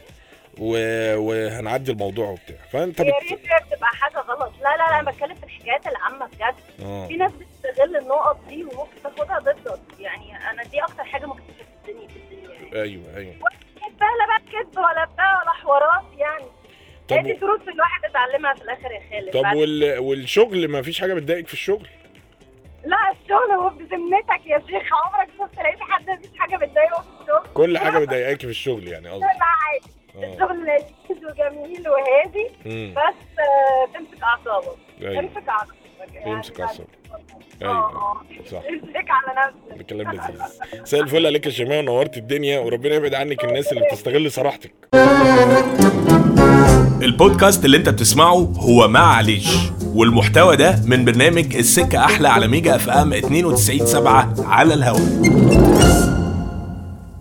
و... وهنعدي الموضوع وبتاع. فأنت يا بت... ريت هي بتبقى حاجة غلط. لا لا لا أنا بتكلم في الحكايات العامة بجد. آه. في ناس بتستغل النقط دي وممكن تاخدها ضدك يعني أنا دي أكتر حاجة ممكن تستفزني في الدنيا يعني. أيوه أيوه. كدبه لا بقى كذب ولا بتاع ولا حوارات يعني. طب هي دي دروس الواحد اتعلمها في الآخر يا خالد. طب وال... والشغل ما فيش حاجة بتضايقك في الشغل؟ لا الشغل هو بذمتك يا شيخ. عمرك شفت لقيت حد مفيش حاجة بتضايقه في الشغل؟ كل حاجة بتضايقاكي في الشغل يعني قصدي. لا عادي. آه. الشغل لذيذ وجميل وهادي بس آه، تمسك أعصابك. امسك أعصابك. يعني يمسك أعصابك. أيوه. آه صح. امسك على نفسك. بكلام لذيذ. مساء الفل عليك يا شيماء ونورت الدنيا وربنا يبعد عنك الناس اللي بتستغل صراحتك. البودكاست اللي انت بتسمعه هو معلش والمحتوى ده من برنامج السكة أحلى على ميجا اف ام 92.7 على الهواء.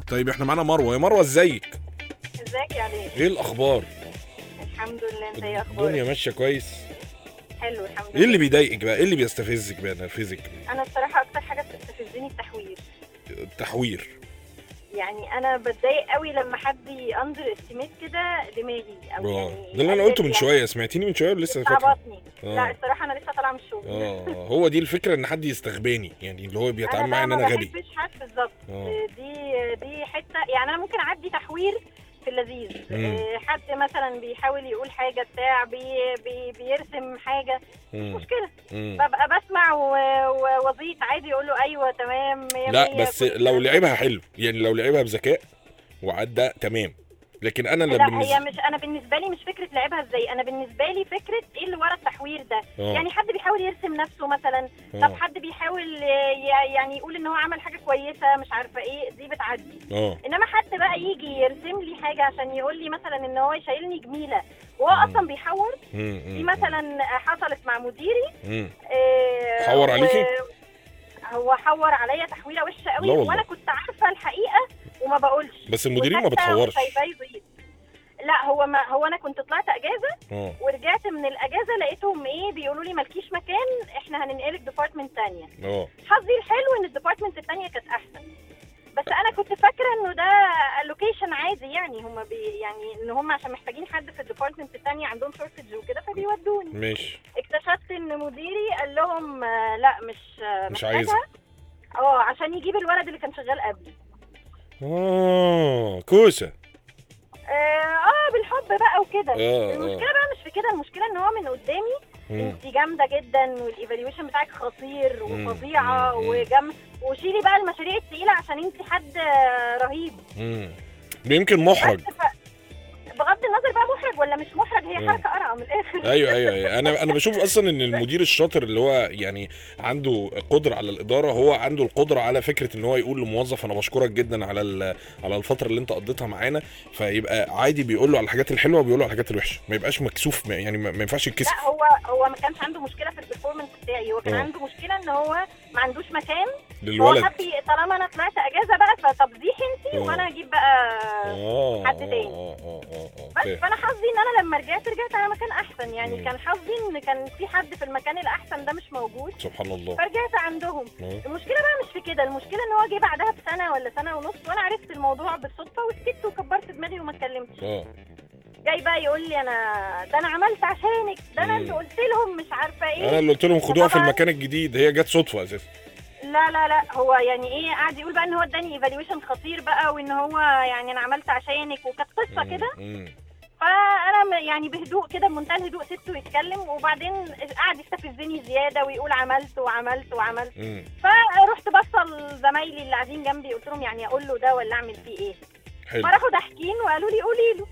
طيب إحنا معانا مروة. يا مروة إزيك؟ إزيك يا علي إيه الأخبار؟ الحمد لله. إنت إيه الدنيا أخبارك ماشية كويس. حلو الحمد إيه اللي لله. بيضايقك بقى؟ إيه اللي بيستفزك بقى؟ نرفزك أنا الصراحة أكتر حاجة بتستفزني التحوير التحوير. يعني أنا بتضايق قوي لما حد underestimate كده دماغي أو آه يعني ده اللي أنا قلته من يعني شوية سمعتيني من شوية لسه فاكره. آه. لا الصراحة أنا لسه طالعة من الشغل. آه. هو دي الفكرة إن حد يستغباني يعني اللي هو بيتعامل معايا إن أنا ما غبي. بحبش حد بالظبط. آه. دي دي حتة يعني أنا ممكن أعدي تحوير في اللذيذ. آه، حد مثلا بيحاول يقول حاجة بتاع بي بي بيرسم حاجة مم. مشكلة مم. ببقى بسمع و- و- وزيط عادي يقول له أيوه تمام لا بس لو. لعبها حلو يعني لو لعبها بذكاء وعدى تمام لكن أنا اللي لا هي بالنسبة مش أنا بالنسبة لي مش فكرة لعبها إزاي أنا بالنسبة لي فكرة إيه اللي ورا التحوير ده آه يعني حد بيحاول يرسم نفسه مثلا طب آه حد بيحاول آه، يعني يقول إن هو عمل حاجة كويسة مش عارفة إيه دي بتعدي آه إنما حد بقى يجي يرسم لي حاجة عشان يقول لي مثلا إن هو يشيلني جميلة وهو. أصلا بيحور. دي. مثلا حصلت مع مديري. آه، حور و- عليكي؟ هو حور عليا تحويره وحشة قوي. وأنا كنت عارفة الحقيقة وما بقولش. بس المديرين ما بتحورش. لا هو ما هو أنا كنت طلعت أجازة ورجعت من الأجازة لقيتهم إيه بيقولوا لي مالكيش مكان إحنا هننقلك department تانية. آه. حظي الحلو إن ال department التانية كانت أحسن. بس أنا كنت فاكرة إنه ده location عادي يعني هم بي يعني إن هم عشان محتاجين حد في ال department التانية عندهم shortage وكده فبيودوني ماشي اكتشفت إن مديري قال لهم آه، لا مش آه، مش. عايزة. آه عشان يجيب الولد اللي كان شغال قبلي آه كوسة آه آه، بالحب بقى وكده آه المشكلة آه بقى مش في كده المشكلة إن هو من قدامي. انت جامدة جدا وال evaluation بتاعك خطير. وفظيعة. وجم وشيلي بقى المشاريع التقيلة عشان انت حد رهيب مم. يمكن محرج ولا مش محرج هي. حركة قرعة من الآخر أيوه أيوه أيوه أنا أنا بشوف أصلا إن المدير الشاطر اللي هو يعني عنده قدرة على الإدارة هو عنده القدرة على فكرة إن هو يقول لموظف أنا بشكرك جدا على على الفترة اللي أنت قضيتها معانا فيبقى عادي بيقول له على الحاجات الحلوة وبيقول له على الحاجات الوحشة ما يبقاش مكسوف يعني ما ينفعش يتكسف لا هو هو ما كانش عنده مشكلة في البرفورمانس بتاعي هو كان آه. عنده مشكلة إن هو ما عندوش مكان هو للولد ي- طالما أنا طلعت أجازة بقى فطب زيحي انت آه. وأنا أجيب بقى آه حد تاني. آه آه آه آه بس. فأنا حظي ان أنا لما رجعت رجعت على مكان أحسن. يعني مم. كان حظي إن كان في حد في المكان الأحسن ده مش موجود. سبحان الله. فرجعت عندهم. آه. المشكلة بقى مش في كده. المشكلة إن هو جه بعدها بسنة ولا سنة ونص وأنا عرفت الموضوع بالصدفة وسكت وكبرت دماغي وما اتكلمتش. آه. جاي بقى يقول لي أنا ده أنا عملت عشانك. ده أنا مم. اللي قلت لهم مش عارفة إيه. أنا اللي قلت لهم خدوها في. المكان الجديد. هي جت صدفة أساسا. لا لا لا. هو يعني إيه؟ قاعد يقول بقى إن هو اداني ايفالويشن خطير بقى وإن هو يعني أنا عملت عشانك. وكانت قصة مم، كده. مم. فأنا يعني بهدوء كده بمنتهى الهدوء سبته يتكلم وبعدين قعد يستفزني زيادة ويقول عملت وعملت وعملت. مم. فرحت بصل لزمايلي اللي قاعدين جنبي قلت لهم يعني أقول له ده ولا أعمل فيه إيه؟ حلو. فراحوا ضاحكين وقالوا لي قولي له.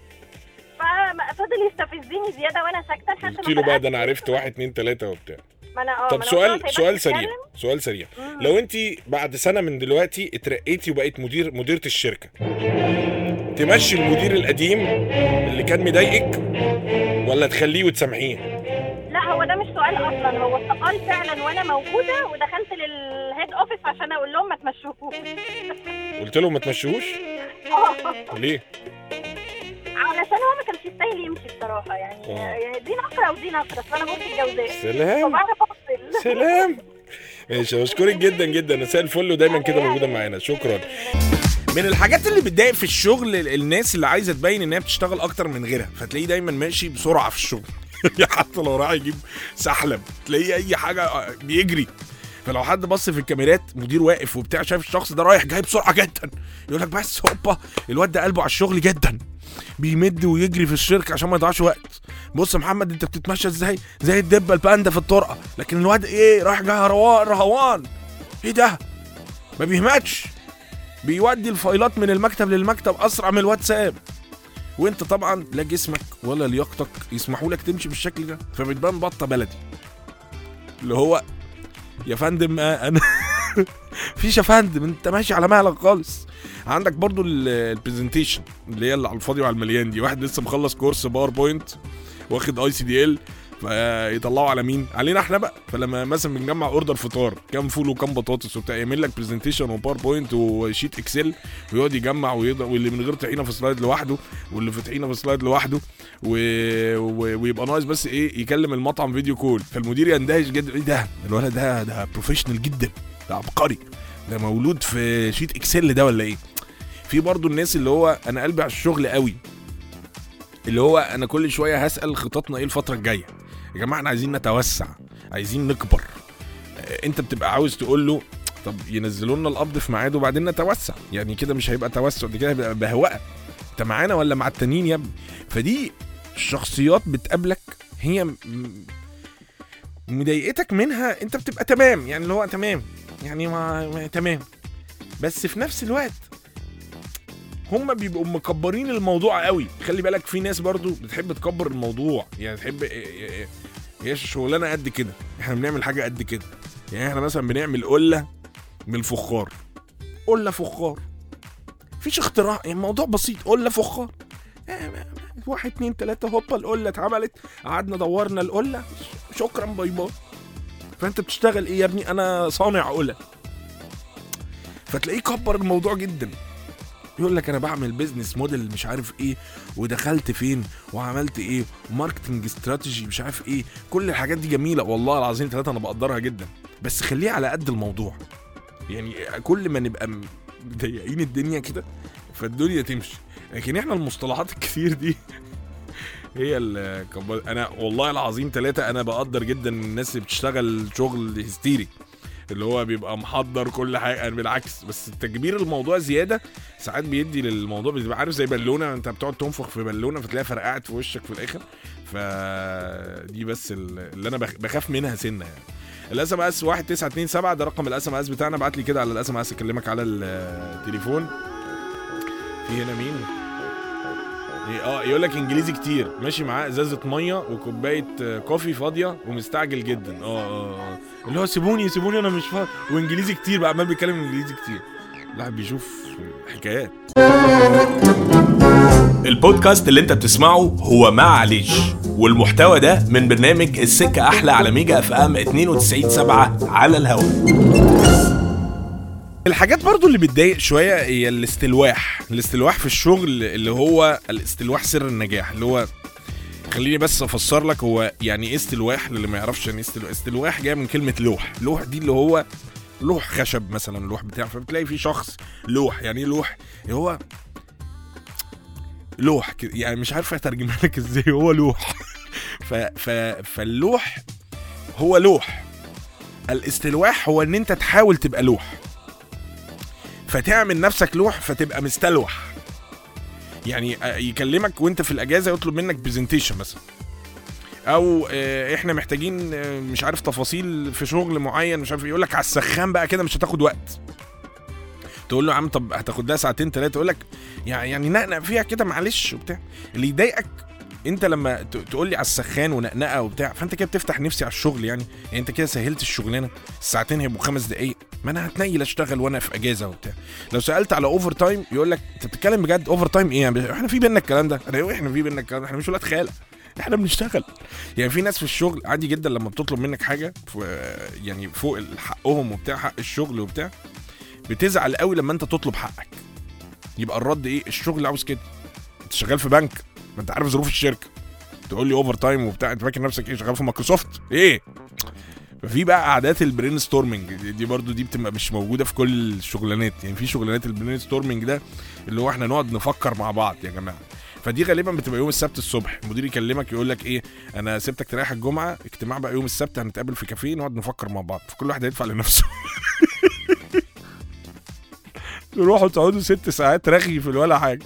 ففضل يستفزني زيادة وأنا ساكتة لحد قلت ما له بقى ده أنا عرفت واحد اتنين تلاتة وبتاع. ما أنا آه طب قلت سؤال هيبقى سؤال. سريع سؤال سريع. لو انت بعد سنة من دلوقتي اترقيتي وبقيت مدير مديرة الشركة تمشي المدير القديم اللي كان مضايقك ولا تخليه وتسامحيه؟ لا هو ده مش سؤال أصلا. هو استقال فعلا وأنا موجودة ودخلت للهيد اوفيس عشان أقول لهم ما تمشوهوش. قلت له ما تمشيهوش ليه؟ علشان هو ما كانش يستاهل يمشي بصراحة. يعني آه. يعني دي نقرة ودي نقرة فأنا بص الجوزاء سلام. سلام. ماشي بشكرك جدا جدا. مساء الفل ودايما كده موجودة معانا. شكرا. من الحاجات اللي بتضايق في الشغل ال- الناس اللي عايزة تبين إنها بتشتغل أكتر من غيرها فتلاقيه دايما ماشي بسرعة في الشغل. حتى لو راح يجيب سحلب تلاقيه أي حاجة آه، بيجري. فلو حد بص في الكاميرات مدير واقف وبتاع شايف الشخص ده رايح جاي بسرعة جدا. يقول لك بس هوبا الواد ده قلبه على الشغل جدا. بيمد ويجري في الشركة عشان ما يضيعش وقت. بص يا محمد أنت بتتمشى إزاي؟ زي الدبه الباندا في الطرقة. لكن الواد إيه؟ رايح جاي هروان رهوان إيه ده؟ ما بيهمتش بيودي الفايلات من المكتب للمكتب أسرع من الواتساب. وأنت طبعا لا جسمك ولا لياقتك يسمحوا لك تمشي بالشكل ده فبتبان بطة بلدي. اللي هو يا فندم آه، أنا فيش يا فندم أنت ماشي على مهلك خالص. عندك برضو ال presentation اللي هي اللي على الفاضي وعلى المليان دي. واحد لسه مخلص كورس PowerPoint واخد ICDL فيطلعوا على مين؟ علينا إحنا بقى. فلما مثلا بنجمع order فطار كام فول وكام بطاطس وبتاع يعمل لك presentation و PowerPoint و sheet Excel ويقعد يجمع ويضرب واللي من غير طحينة في slide لوحده واللي في طحينة في slide لوحده و... و... ويبقى ناقص بس إيه يكلم المطعم video call فالمدير يندهش جدا إيه ده؟ الولد ده ده professional جدا ده عبقري ده مولود في sheet Excel ده ولا إيه؟ في برضو الناس اللي هو أنا قلبي على الشغل قوي اللي هو أنا كل شوية هسأل خططنا إيه الفترة الجاية. يا جماعة إحنا عايزين نتوسع عايزين نكبر. آه، أنت بتبقى عاوز تقول له طب ينزلوا لنا القبض في ميعاده وبعدين نتوسع. يعني كده مش هيبقى توسع دي كده هيبقى بهوقه أنت معانا ولا مع التانيين يا ابني؟ فدي شخصيات بتقابلك هي مضايقتك منها أنت بتبقى تمام. يعني اللي هو تمام يعني ما, ما تمام. بس في نفس الوقت هم بيبقوا مكبرين الموضوع قوي. خلي بالك في ناس برضو بتحب تكبر الموضوع. يعني تحب إيه- إيه، هي شغلانة قد كده. إحنا بنعمل حاجة قد كده. يعني إحنا مثلا بنعمل قلة من الفخار. قلة فخار. مفيش اختراع. يعني الموضوع بسيط. قلة فخار. آه، واحد اتنين تلاتة هوبا القلة اتعملت. قعدنا دورنا القلة. شكرا باي باي. فأنت بتشتغل إيه يا ابني؟ أنا صانع قلة. فتلاقيه كبر الموضوع جدا. يقول لك أنا بعمل business model مش عارف إيه ودخلت فين وعملت إيه و marketing strategy مش عارف إيه. كل الحاجات دي جميلة والله العظيم ثلاثة أنا بقدرها جدا. بس خليها على قد الموضوع. يعني كل ما نبقى مضيقين الدنيا كده فالدنيا تمشي. لكن إحنا المصطلحات الكتير دي هي أنا والله العظيم ثلاثة أنا بقدر جدا الناس اللي بتشتغل شغل هستيري. اللي هو بيبقى محضر كل حاجة. أنا بالعكس بس تكبير الموضوع زيادة ساعات بيدي للموضوع بتبقى عارف زي بالونة انت بتقعد تنفخ في بالونة فتلاقيها فرقعت في وشك في الآخر. فدي بس ال- اللي أنا بخ- بخاف منها سنة يعني. ال SMS 1927 ده رقم ال SMS بتاعنا. ابعت لي كده على ال SMS أكلمك على التليفون في هنا مين؟ آه يقول لك إنجليزي كتير. ماشي معاه إزازة مية وكوباية آه، coffee فاضية ومستعجل جدا. آه آه آه. اللي هو سيبوني سيبوني أنا مش فاضي وإنجليزي كتير بقى عمال بيتكلم إنجليزي كتير. الواحد بيشوف حكايات. البودكاست اللي أنت بتسمعه هو معلش والمحتوى ده من برنامج السكة أحلى على ميجا أف أم 92.7 على الهواء. الحاجات برضو اللي بتضايق شوية هي الاستلواح. الاستلواح في الشغل اللي هو الاستلواح سر النجاح اللي هو خليني بس أفسر لك هو يعني إيه استلواح؟ للي ما يعرفش يعني إيه استلواح. استلواح جاي من كلمة لوح. لوح دي اللي هو لوح خشب مثلا لوح بتاع فبتلاقي في شخص لوح. يعني إيه لوح؟ هو لوح يعني مش عارف أترجمها لك إزاي. هو لوح. ف ف فاللوح هو لوح. الاستلواح هو إن أنت تحاول تبقى لوح. فتعمل نفسك لوح فتبقى مستلوح. يعني آه، يكلمك وانت في الأجازة يطلب منك برزنتيشن مثلا. أو آه، إحنا محتاجين آه، مش عارف تفاصيل في شغل معين مش عارف يقول لك على السخان بقى كده مش هتاخد وقت. تقول له يا عم طب هتاخد لها ساعتين ثلاثة يقول لك يعني نقنق فيها كده معلش وبتاع. اللي يضايقك انت لما تقول لي على السخان ونقنقة وبتاع فانت كده بتفتح نفسي على الشغل يعني. يعني انت كده سهلت الشغلانة الساعتين هيبقوا خمس دقايق. ما أنا هتنيل أشتغل وأنا في أجازة وبتاع. لو سألت على overtime يقول لك أنت بتتكلم بجد overtime إيه؟ يعني إحنا في بينا الكلام ده. أنا إحنا في بينا الكلام ده. إحنا مش ولاد خالة. إحنا بنشتغل. يعني في ناس في الشغل عادي جدا لما بتطلب منك حاجة يعني فوق حقهم وبتاع حق الشغل وبتاع بتزعل قوي لما أنت تطلب حقك. يبقى الرد إيه؟ الشغل عاوز كده. أنت شغال في بنك ما أنت عارف ظروف الشركة. تقول لي overtime وبتاع أنت فاكر نفسك إيه؟ شغال في مايكروسوفت؟ إيه؟ ففي بقى قعدات ال brainstorming دي- دي برضو دي بتبقى مش موجودة في كل الشغلانات يعني في شغلانات ال brainstorming ده اللي هو إحنا نقعد نفكر مع بعض يا جماعة. فدي غالبا بتبقى يوم السبت الصبح المدير يكلمك يقول لك إيه أنا سبتك تريح الجمعة اجتماع بقى يوم السبت هنتقابل في كافيه نقعد نفكر مع بعض فكل واحد هيدفع لنفسه. تروحوا تقعدوا ست ساعات رغي في ولا حاجة.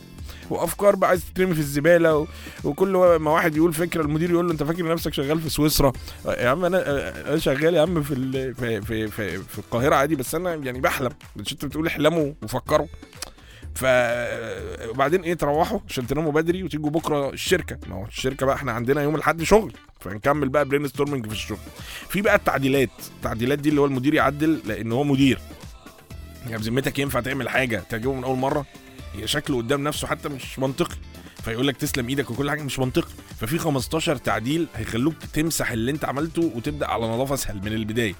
وافكار بقى عايز تترمي في الزباله و... وكل ما واحد يقول فكره المدير يقول له انت فاكر نفسك شغال في سويسرا؟ يا عم أنا أنا شغال يا عم في ال... في في في, في القاهره عادي بس أنا يعني بحلم. مش انت بتقول احلموا وفكروا. ف وبعدين إيه تروحوا عشان تناموا بدري وتيجوا بكره الشركة. ما هو الشركة بقى إحنا عندنا يوم الاحد شغل فنكمل بقى brainstorming في الشغل. في بقى التعديلات. التعديلات دي اللي هو المدير يعدل لأن هو مدير. يعني بذمتك ينفع تعمل حاجة تعجبه من أول مرة؟ شكله قدام نفسه حتى مش منطقي. فيقول لك تسلم إيدك وكل حاجة مش منطقي. ففي 15 تعديل هيخلوك تمسح اللي انت عملته وتبدأ على نظافة اسهل من البداية.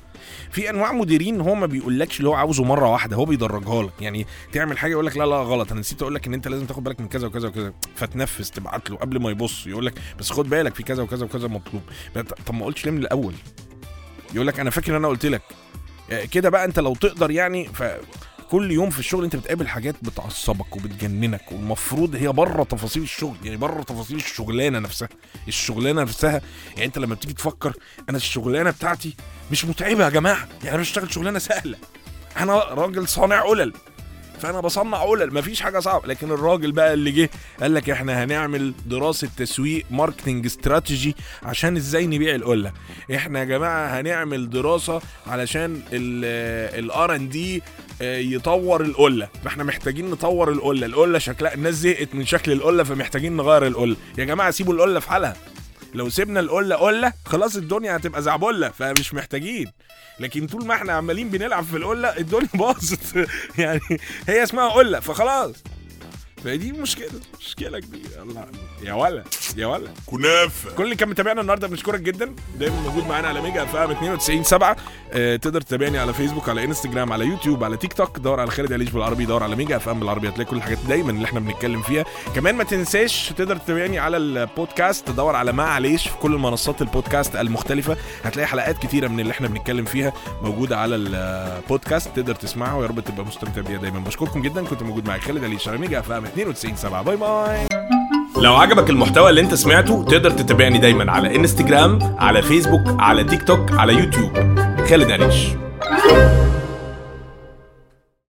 في انواع مديرين هو ما بيقولكش اللي هو عاوزه مرة واحدة هو بيدرجها لك. يعني تعمل حاجة يقول لك لا لا غلط أنا نسيت أقول لك إن أنت لازم تاخد بالك من كذا وكذا وكذا. فتنفذ تبعت له قبل ما يبص يقول لك بس خد بالك في كذا وكذا وكذا مطلوب. طب ما قلتش ليه من الأول؟ يقول لك أنا فاكر إن أنا قلت لك. كده بقى أنت لو تقدر يعني ف كل يوم في الشغل انت بتقابل حاجات بتعصبك وبتجننك والمفروض هي بره تفاصيل الشغل يعني بره تفاصيل الشغلانة نفسها الشغلانة نفسها. يعني انت لما بتيجي تفكر أنا الشغلانة بتاعتي مش متعبة يا جماعة يعني أنا بشتغل شغلانة سهلة. أنا راجل صانع علل فانا بصنع علل مفيش حاجة صعبة. لكن الراجل بقى اللي جه قال لك إحنا هنعمل دراسة تسويق marketing strategy عشان إزاي نبيع القلة. إحنا يا جماعة هنعمل دراسة علشان ال R and D يطور القلة. فاحنا محتاجين نطور القلة. القلة شكلها الناس زهقت من شكل القلة فمحتاجين نغير القلة. يا جماعة سيبوا القلة في حالها. لو سيبنا القلة قلة خلاص الدنيا هتبقى زعبله فمش محتاجين. لكن طول ما إحنا عمالين بنلعب في القلة الدنيا باظت. يعني هي اسمها قلة فخلاص. فدي مشكلة مشكلة كبيرة. الله. يا ولا يا ولا. كنافة. كل اللي كان متابعنا النهارده بنشكرك جدا. دايما موجود معانا على ميجا اف ام 92 7 آه تقدر تتابعني على فيسبوك على انستجرام على يوتيوب على تيك توك. دور على خالد عليش بالعربي دور على ميجا اف ام بالعربي. هتلاقي كل الحاجات دايما اللي إحنا بنتكلم فيها. كمان ما تنساش تقدر تتابعني على البودكاست. تدور على معليش في كل المنصات البودكاست المختلفة. هتلاقي حلقات كتيرة من اللي إحنا بنتكلم فيها موجودة على البودكاست. تقدر تسمعها ويا رب تبقى مستمتع بيها دايما. بشكركم جدا. كنت موجود معاك خالد عليش على ميجا اف ام 92 7 bye bye. لو عجبك المحتوى اللي انت سمعته تقدر تتابعني دايما على انستجرام على فيسبوك على تيك توك على يوتيوب خالد عليش